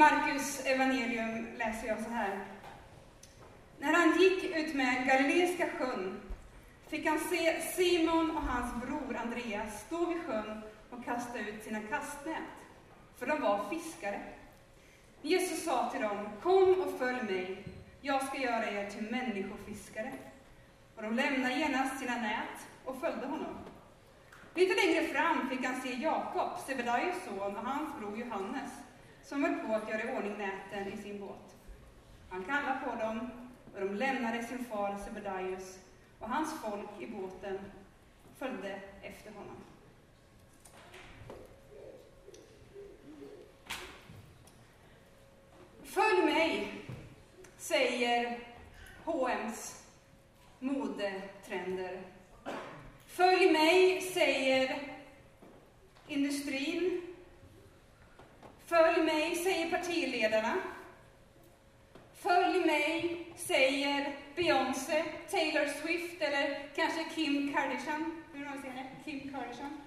Markus evangelium läser jag så här. När han gick ut med Galileiska sjön fick han se Simon och hans bror Andreas stå vid sjön och kasta ut sina kastnät, för de var fiskare. Jesus sa till dem, kom och följ mig, jag ska göra er till människofiskare. Och de lämnade genast sina nät och följde honom. Lite längre fram fick han se Jakob, Sebedaios son, och hans bror Johannes, som höll på att göra i ordning näten i sin båt. Han kallade på dem, och de lämnade sin far Sebedaios och hans folk i båten följde efter honom. Följ mig, säger H&M's modetrender. Följ mig, säger industrin. Följ mig, säger partiledarna. Följ mig, säger Beyoncé, Taylor Swift eller kanske Kim Kardashian. Hur någon säger det? Kim Kardashian?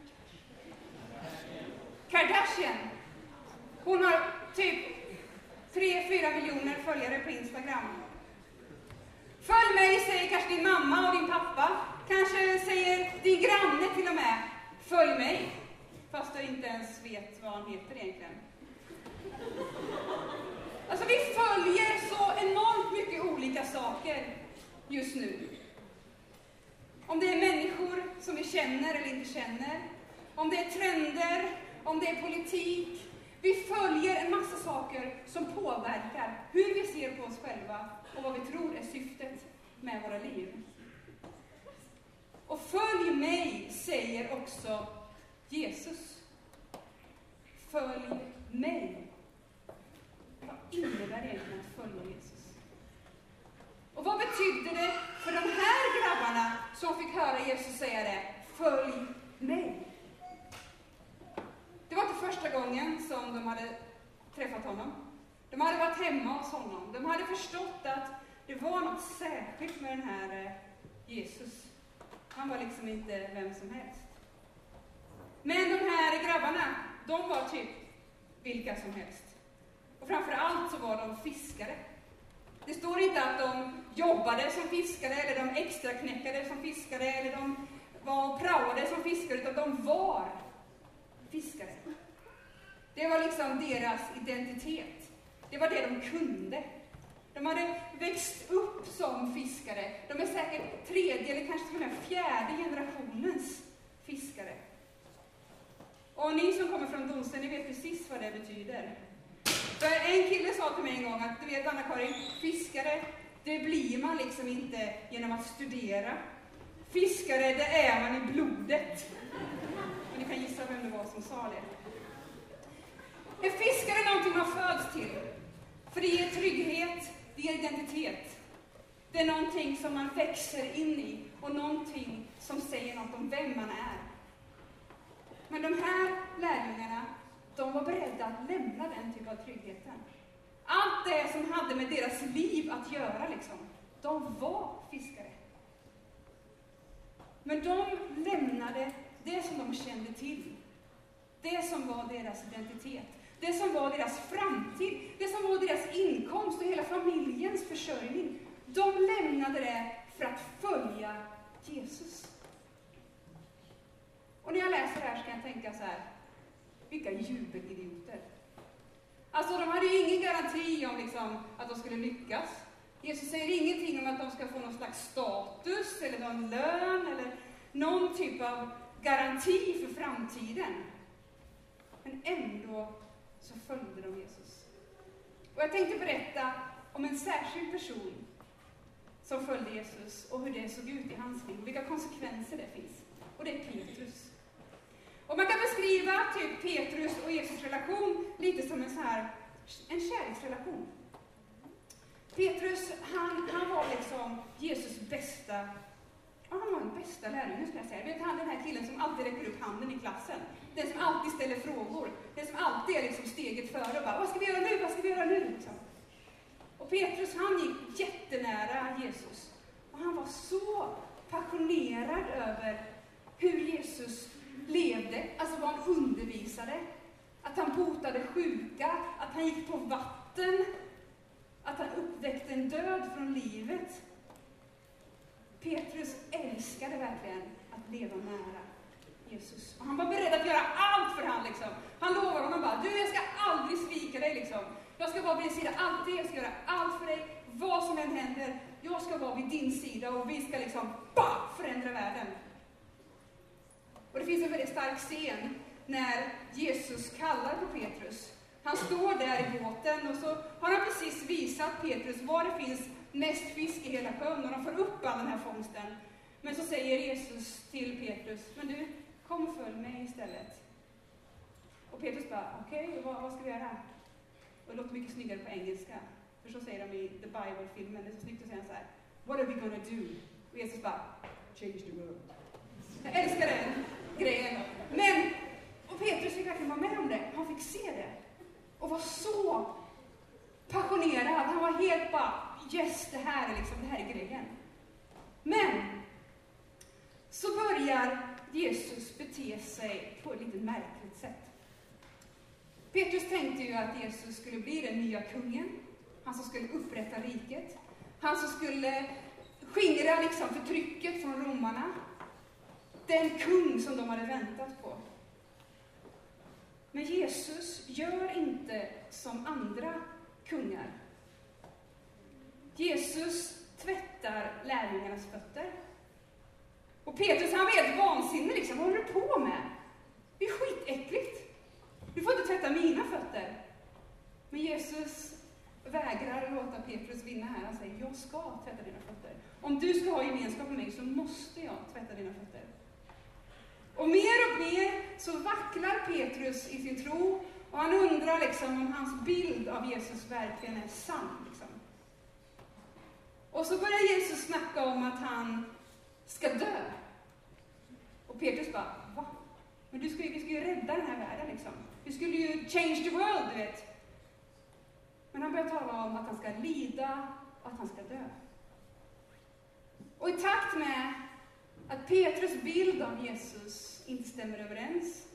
Kardashian. Hon har typ 3-4 miljoner följare på Instagram. Följ mig, säger kanske din mamma och din pappa. Kanske säger din granne till och med. Följ mig. Fast du inte ens vet vad han heter egentligen. Alltså vi följer så enormt mycket olika saker just nu. Om det är människor som vi känner eller inte känner, om det är trender, om det är politik. Vi följer en massa saker som påverkar hur vi ser på oss själva och vad vi tror är syftet med våra liv. Och följ mig, säger också Jesus. Följ mig. Vad innebär egentligen att följa Jesus? Och vad betydde det för de här grabbarna som fick höra Jesus säga det? Följ mig. Det var inte första gången som de hade träffat honom. De hade varit hemma hos honom. De hade förstått att det var något särskilt med den här eh, Jesus. Han var liksom inte vem som helst. Men de här grabbarna, de var typ vilka som helst. Och framför allt så var de fiskare. Det står inte att de jobbade som fiskare, eller de extra knäckade som fiskare, eller de var praoade som fiskare, utan de var fiskare. Det var liksom deras identitet. Det var det de kunde. De hade växt upp som fiskare. De är säkert tredje eller kanske till och med fjärde generationens fiskare. Och ni som kommer från Donsen, ni vet precis vad det betyder. För en kille sa till mig en gång att, du vet Anna-Karin, fiskare, det blir man liksom inte genom att studera. Fiskare, det är man i blodet. Och ni kan gissa vem det var som sa det. En fiskare är någonting man föds till. För det ger trygghet, det ger identitet. Det är någonting som man växer in i och någonting som säger något om vem man är. Men de här lärjungarna, de var beredda att lämna den typen av tryggheten. Allt det som hade med deras liv att göra, liksom. De var fiskare. Men de lämnade det som de kände till. Det som var deras identitet. Det som var deras framtid. Det som var deras inkomst och hela familjens försörjning. De lämnade det för att följa Jesus. Och när jag läser det här så kan jag tänka så här, vilka jubelidioter. Alltså, de hade ju ingen garanti om liksom, att de skulle lyckas. Jesus säger ingenting om att de ska få någon slags status, eller någon lön, eller någon typ av garanti för framtiden. Men ändå så följde de Jesus. Och jag tänkte berätta om en särskild person som följde Jesus och hur det såg ut i hans liv, och vilka konsekvenser det finns. Och det är Petrus. Och man kan beskriva typ Petrus och Jesus relation lite som en så här, en kärleksrelation. Petrus, han, han var liksom Jesus bästa, ja, han var den bästa lärjungen skulle jag säga. Vet han den här killen som alltid räcker upp handen i klassen? Den som alltid ställer frågor. Den som alltid är liksom steget före och bara, vad ska vi göra nu, vad ska vi göra nu? Liksom. Och Petrus, han gick jättenära Jesus. Och han var så passionerad över hur Jesus levde, alltså vad han undervisade, att han botade sjuka, att han gick på vatten, att han uppväckte en död från livet. Petrus älskade verkligen att leva nära Jesus. Och han var beredd att göra allt för honom. Liksom. Han lovade honom bara, du jag ska aldrig svika dig. Liksom. Jag ska vara vid din sida alltid, jag ska göra allt för dig. Vad som än händer, jag ska vara vid din sida och vi ska liksom, bah, förändra världen. Och det finns en väldigt stark scen när Jesus kallar på Petrus. Han står där i båten och så har han precis visat Petrus var det finns mest fisk i hela sjön och de får upp all den här fångsten. Men så säger Jesus till Petrus, men du, kom och följ mig istället. Och Petrus bara, okej, okay, vad, vad, ska vi göra? Och det låter mycket snyggare på engelska. För så säger de i The Bible-filmen, det är så snyggt att säga så här, What are we gonna do? Och Jesus bara, change the world. Jag älskar den grejen. Men, och Petrus fick verkligen vara med om det. Han fick se det. Och var så passionerad. Han var helt bara, yes, det här är liksom, det här är grejen. Men, så börjar Jesus bete sig på ett lite märkligt sätt. Petrus tänkte ju att Jesus skulle bli den nya kungen, han som skulle upprätta riket, han som skulle skingra liksom förtrycket från romarna, den kung som de hade väntat på. Men Jesus gör inte som andra kungar. Jesus tvättar lärjungarnas fötter. Och Petrus han var helt vansinnig liksom. Vad håller du på med? Det är skitäckligt. Du får inte tvätta mina fötter. Men Jesus vägrar låta Petrus vinna här. Han säger, jag ska tvätta dina fötter. Om du ska ha gemenskap med mig så måste jag tvätta dina fötter. Och mer och mer så vacklar Petrus i sin tro och han undrar liksom om hans bild av Jesus verkligen är sann. Liksom. Och så börjar Jesus snacka om att han ska dö. Och Petrus bara, va? Men du ska ju, vi ska ju rädda den här världen liksom. Vi skulle ju change the world, du vet. Men han börjar tala om att han ska lida och att han ska dö. Och i takt med att Petrus bild av Jesus inte stämmer överens,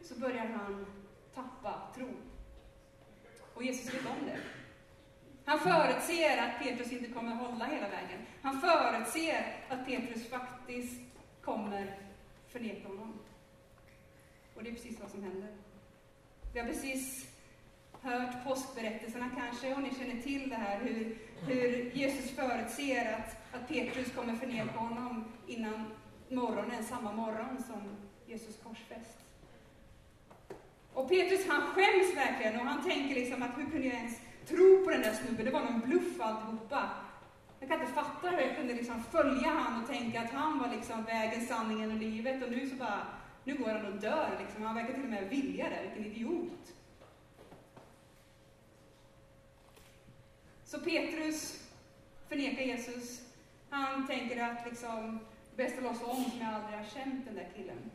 så börjar han tappa tron. Och Jesus vet om det. Han förutser att Petrus inte kommer hålla hela vägen. Han förutser att Petrus faktiskt kommer förneka honom. Och det är precis vad som händer. Vi har precis hört påskberättelserna kanske, och ni känner till det här hur, hur Jesus förutser att, att Petrus kommer förneka honom innan morgonen, samma morgon som Jesus korsfäst. Och Petrus han skäms verkligen och han tänker liksom att hur kunde jag ens tro på den där snubben? Det var någon bluff alltihopa. Jag kan inte fatta hur jag kunde liksom följa han och tänka att han var liksom vägen, sanningen och livet och nu så bara, nu går han och dör liksom. Han verkar till och med vilja det, vilken idiot. Så Petrus förnekar Jesus. Han tänker att liksom, bäst att låtsas om som jag aldrig har känt den där killen.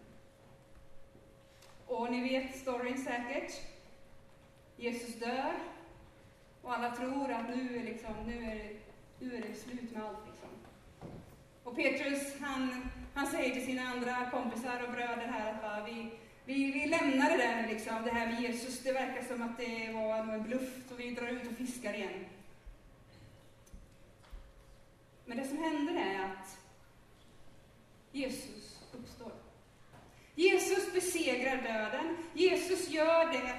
Och ni vet storyn säkert. Jesus dör. Och alla tror att nu är, liksom, nu är, nu är det slut med allt. Liksom. Och Petrus, han, han säger till sina andra kompisar och bröder här att va, vi, vi, vi lämnar det där liksom, det här med Jesus. Det verkar som att det var en bluff, så vi drar ut och fiskar igen. Men det som händer är att Jesus uppstår. Jesus besegrar döden. Jesus gör det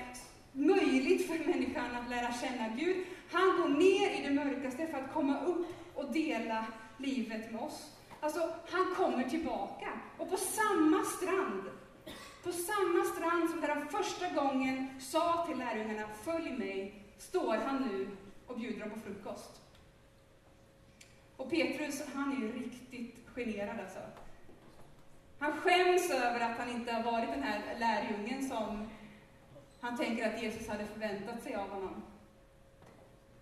möjligt för människan att lära känna Gud. Han går ner i det mörkaste för att komma upp och dela livet med oss. Alltså, han kommer tillbaka. Och på samma strand, på samma strand som där han första gången sa till lärjungarna, följ mig, står han nu och bjuder dem på frukost. Och Petrus, han är ju riktigt generad alltså. Han skäms över att han inte har varit den här lärjungen som han tänker att Jesus hade förväntat sig av honom.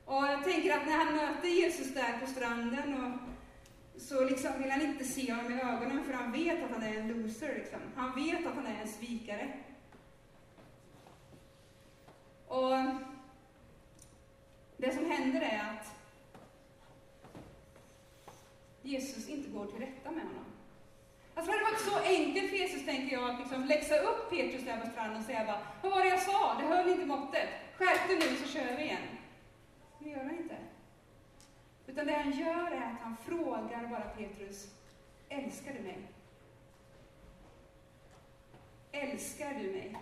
Och jag tänker att när han möter Jesus där på stranden och så liksom vill han inte se honom i ögonen för han vet att han är en loser. Liksom. Han vet att han är en svikare. Och det som händer är att Jesus inte går till rätta med honom. Alltså det hade varit så enkelt för Jesus, tänker jag, att liksom läxa upp Petrus där där på stranden och säga bara, vad var det jag sa? Det höll inte måttet. Skärp dig nu så kör vi igen. Det gör han inte. Utan det han gör är att han frågar bara Petrus, älskar du mig? Älskar du mig?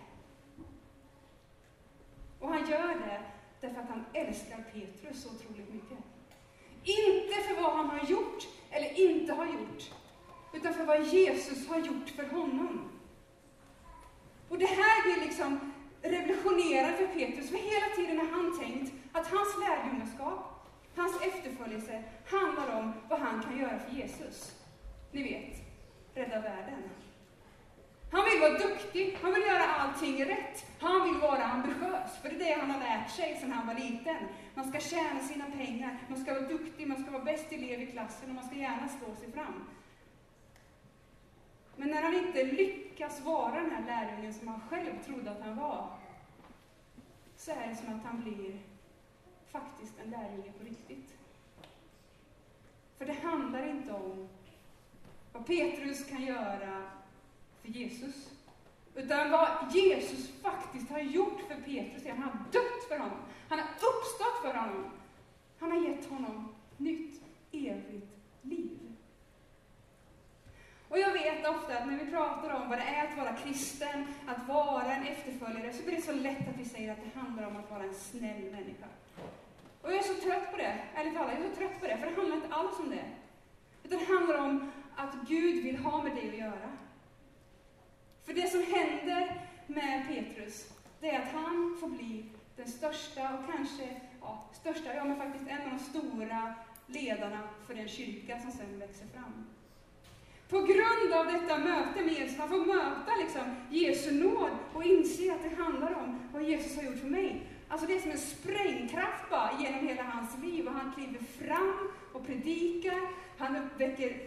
Och han gör det därför att han älskar Petrus så otroligt mycket. Inte för vad han har gjort eller inte har gjort, utan för vad Jesus har gjort för honom. Och det här blir liksom revolutionerande för Petrus, för hela tiden har han tänkt att hans lärjungaskap, hans efterföljelse, handlar om vad han kan göra för Jesus. Ni vet, rädda världen. Han vill vara duktig, han vill göra allting rätt. Han vill vara ambitiös, för det är det han har lärt sig sedan han var liten. Man ska tjäna sina pengar, man ska vara duktig, man ska vara bäst elev i klassen och man ska gärna slå sig fram. Men när han inte lyckas vara den här lärjungen som han själv trodde att han var, så är det som att han blir faktiskt en lärjunge på riktigt. För det handlar inte om vad Petrus kan göra till Jesus. Utan vad Jesus faktiskt har gjort för Petrus är att han har dött för honom. Han har uppstått för honom. Han har gett honom nytt, evigt liv. Och jag vet ofta att när vi pratar om vad det är att vara kristen, att vara en efterföljare, så blir det så lätt att vi säger att det handlar om att vara en snäll människa. Och jag är så trött på det, ärligt talat, jag är så trött på det, för det handlar inte alls om det. Utan det handlar om att Gud vill ha med dig att göra. För det som händer med Petrus, det är att han får bli den största och kanske, ja, största, ja men faktiskt en av de stora ledarna för den kyrka som sen växer fram. På grund av detta möte med Jesus, han får möta liksom Jesu nåd och inse att det handlar om vad Jesus har gjort för mig. Alltså det är som en sprängkraft bara genom hela hans liv och han kliver fram och predikar, han uppväcker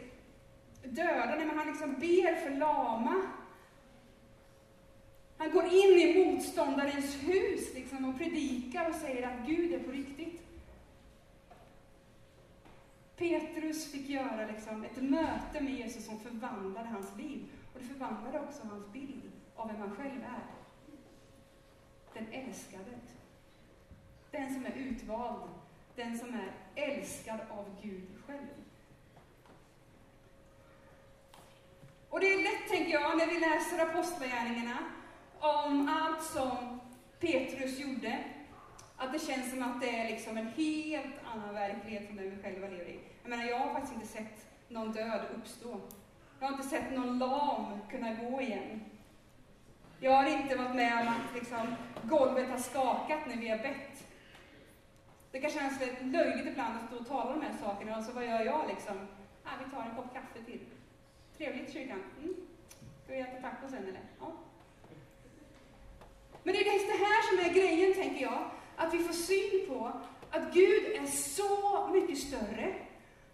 döda, men han liksom ber för lama. Han går in i motståndarens hus liksom, och predikar och säger att Gud är på riktigt. Petrus fick göra liksom, ett möte med Jesus som förvandlade hans liv. Och det förvandlade också hans bild av vem han själv är. Den älskade. Den som är utvald. Den som är älskad av Gud själv. Och det är lätt, tänker jag, när vi läser Apostlagärningarna om allt som Petrus gjorde, att det känns som att det är liksom en helt annan verklighet än den vi själva lever i. Jag menar, jag har faktiskt inte sett någon död uppstå. Jag har inte sett någon lam kunna gå igen. Jag har inte varit med om att liksom, golvet har skakat när vi har bett. Det kan kännas lite löjligt ibland att stå och tala om de här sakerna, och så vad gör jag liksom? Ah, vi tar en kopp kaffe till. Trevligt kyrkan. Mm. Ska vi äta taco sen eller? Ja. Men det är just det här som är grejen, tänker jag. Att vi får syn på att Gud är så mycket större.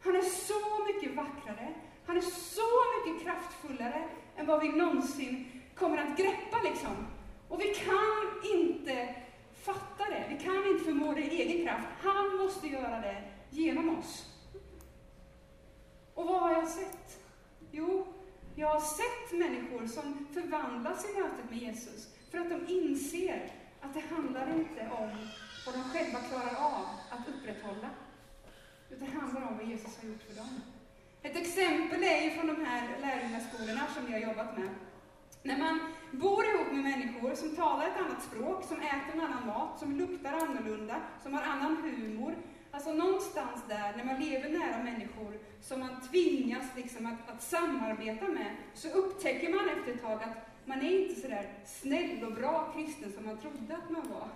Han är så mycket vackrare. Han är så mycket kraftfullare än vad vi någonsin kommer att greppa liksom. Och vi kan inte fatta det. Vi kan inte förmå det i egen kraft. Han måste göra det genom oss. Och vad har jag sett? Jo, jag har sett människor som förvandlas i mötet med Jesus för att de inser att det handlar inte om vad de själva klarar av att upprätthålla, utan det handlar om vad Jesus har gjort för dem. Ett exempel är ju från de här lärjungaskolorna som vi har jobbat med. När man bor ihop med människor som talar ett annat språk, som äter en annan mat, som luktar annorlunda, som har annan humor. Alltså någonstans där, när man lever nära människor som man tvingas liksom att, att samarbeta med, så upptäcker man efter ett tag att man är inte så där snäll och bra kristen som man trodde att man var.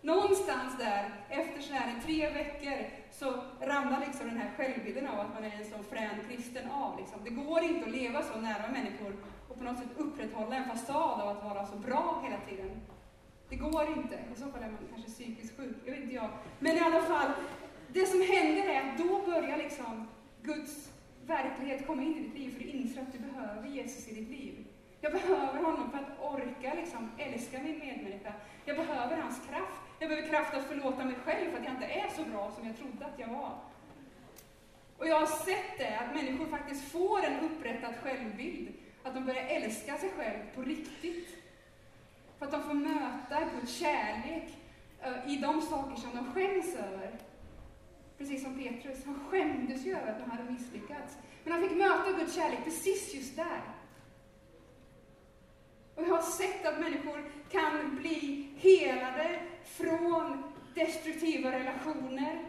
Någonstans där, efter så här tre veckor, så ramlar liksom den här självbilden av att man är en sån frän kristen av. Liksom. Det går inte att leva så nära människor och på något sätt upprätthålla en fasad av att vara så bra hela tiden. Det går inte. I så fall är man kanske psykiskt sjuk, jag vet inte jag. Men i alla fall, det som händer är att då börjar liksom Guds verklighet komma in i ditt liv, för du inser att du behöver Jesus i ditt liv. Jag behöver honom för att orka liksom, älska min medmänniska. Jag behöver hans kraft. Jag behöver kraft att förlåta mig själv för att jag inte är så bra som jag trodde att jag var. Och jag har sett det, att människor faktiskt får en upprättad självbild. Att de börjar älska sig själv på riktigt. För att de får möta Guds kärlek eh, i de saker som de skäms över. Precis som Petrus, han skämdes ju över att han hade misslyckats. Men han fick möta Guds kärlek precis just där. Jag har sett att människor kan bli helade från destruktiva relationer.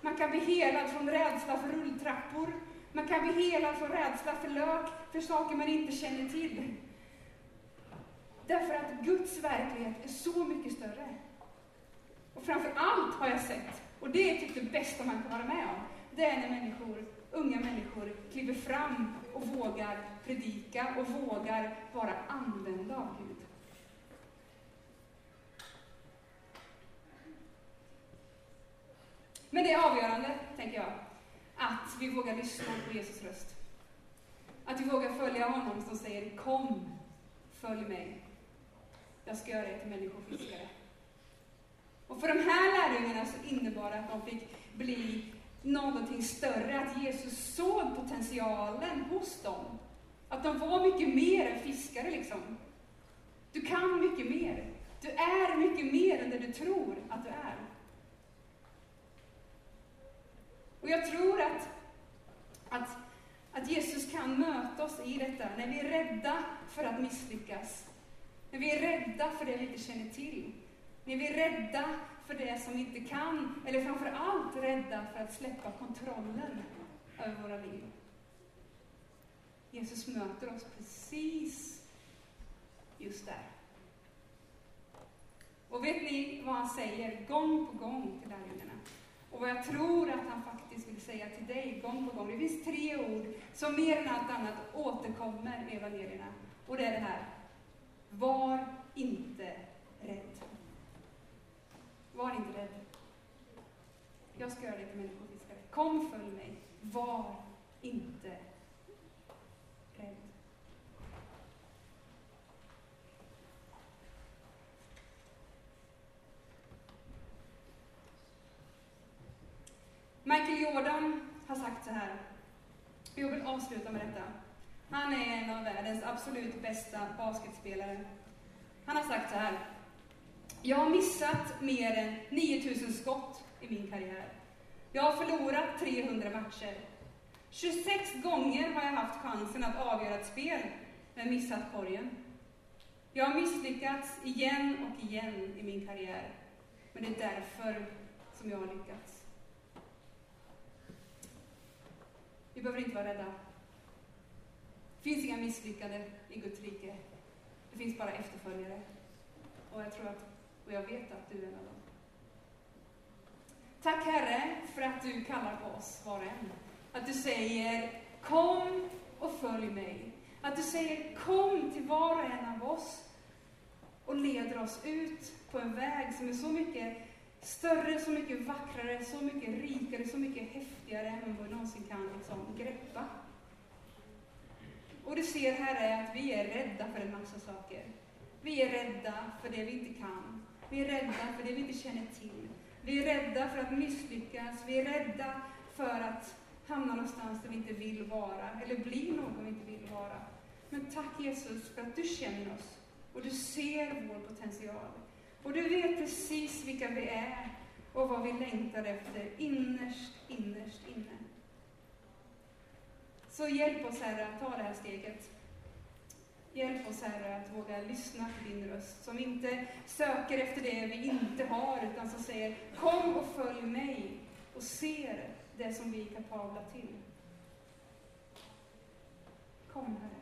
Man kan bli helad från rädsla för rulltrappor. Man kan bli helad från rädsla för lök, för saker man inte känner till. Därför att Guds verklighet är så mycket större. Och framför allt har jag sett, och det är typ det bästa man kan vara med om, det är när människor, unga människor kliver fram och vågar predika och vågar vara använda av Gud. Men det är avgörande, tänker jag, att vi vågar lyssna på Jesus röst. Att vi vågar följa honom som säger Kom, följ mig. Jag ska göra er till människofiskare. Och för de här lärjungarna så innebar det att de fick bli någonting större, att Jesus såg potentialen hos dem. Att de var mycket mer än fiskare, liksom. Du kan mycket mer. Du är mycket mer än det du tror att du är. Och jag tror att, att, att Jesus kan möta oss i detta, när vi är rädda för att misslyckas. När vi är rädda för det vi inte känner till. När vi är rädda för det som vi inte kan, eller framför allt rädda för att släppa kontrollen över våra liv. Jesus möter oss precis just där. Och vet ni vad han säger gång på gång till lärjungarna? Och vad jag tror att han faktiskt vill säga till dig gång på gång. Det finns tre ord som mer än allt annat återkommer i evangelierna. Och det är det här. Var inte rädd. Var inte rädd. Jag ska göra dig till människofiskare. Kom, följ mig. Var inte rädd. Michael Jordan har sagt så här. Jag vill avsluta med detta. Han är en av världens absolut bästa basketspelare. Han har sagt så här. Jag har missat mer än 9000 skott i min karriär. Jag har förlorat 300 matcher. 26 gånger har jag haft chansen att avgöra ett spel, men missat korgen. Jag har misslyckats igen och igen i min karriär, men det är därför som jag har lyckats. Vi behöver inte vara rädda. Det finns inga misslyckade i Guds rike. Det finns bara efterföljare. Och jag tror att, och jag vet att du är en av dem. Tack Herre för att du kallar på oss var och en. Att du säger kom och följ mig. Att du säger kom till var och en av oss och leder oss ut på en väg som är så mycket större, så mycket vackrare, så mycket rikare, så mycket häftigare än vad vi någonsin kan liksom, greppa. Och du ser, Herre, att vi är rädda för en massa saker. Vi är rädda för det vi inte kan. Vi är rädda för det vi inte känner till. Vi är rädda för att misslyckas. Vi är rädda för att hamna någonstans där vi inte vill vara, eller bli någon vi inte vill vara. Men tack Jesus för att du känner oss och du ser vår potential. Och du vet precis vilka vi är och vad vi längtar efter innerst, innerst inne. Så hjälp oss Herre att ta det här steget. Hjälp oss Herre att våga lyssna till din röst, som inte söker efter det vi inte har, utan som säger Kom och följ mig och ser det som vi är kapabla till. Kom Herre.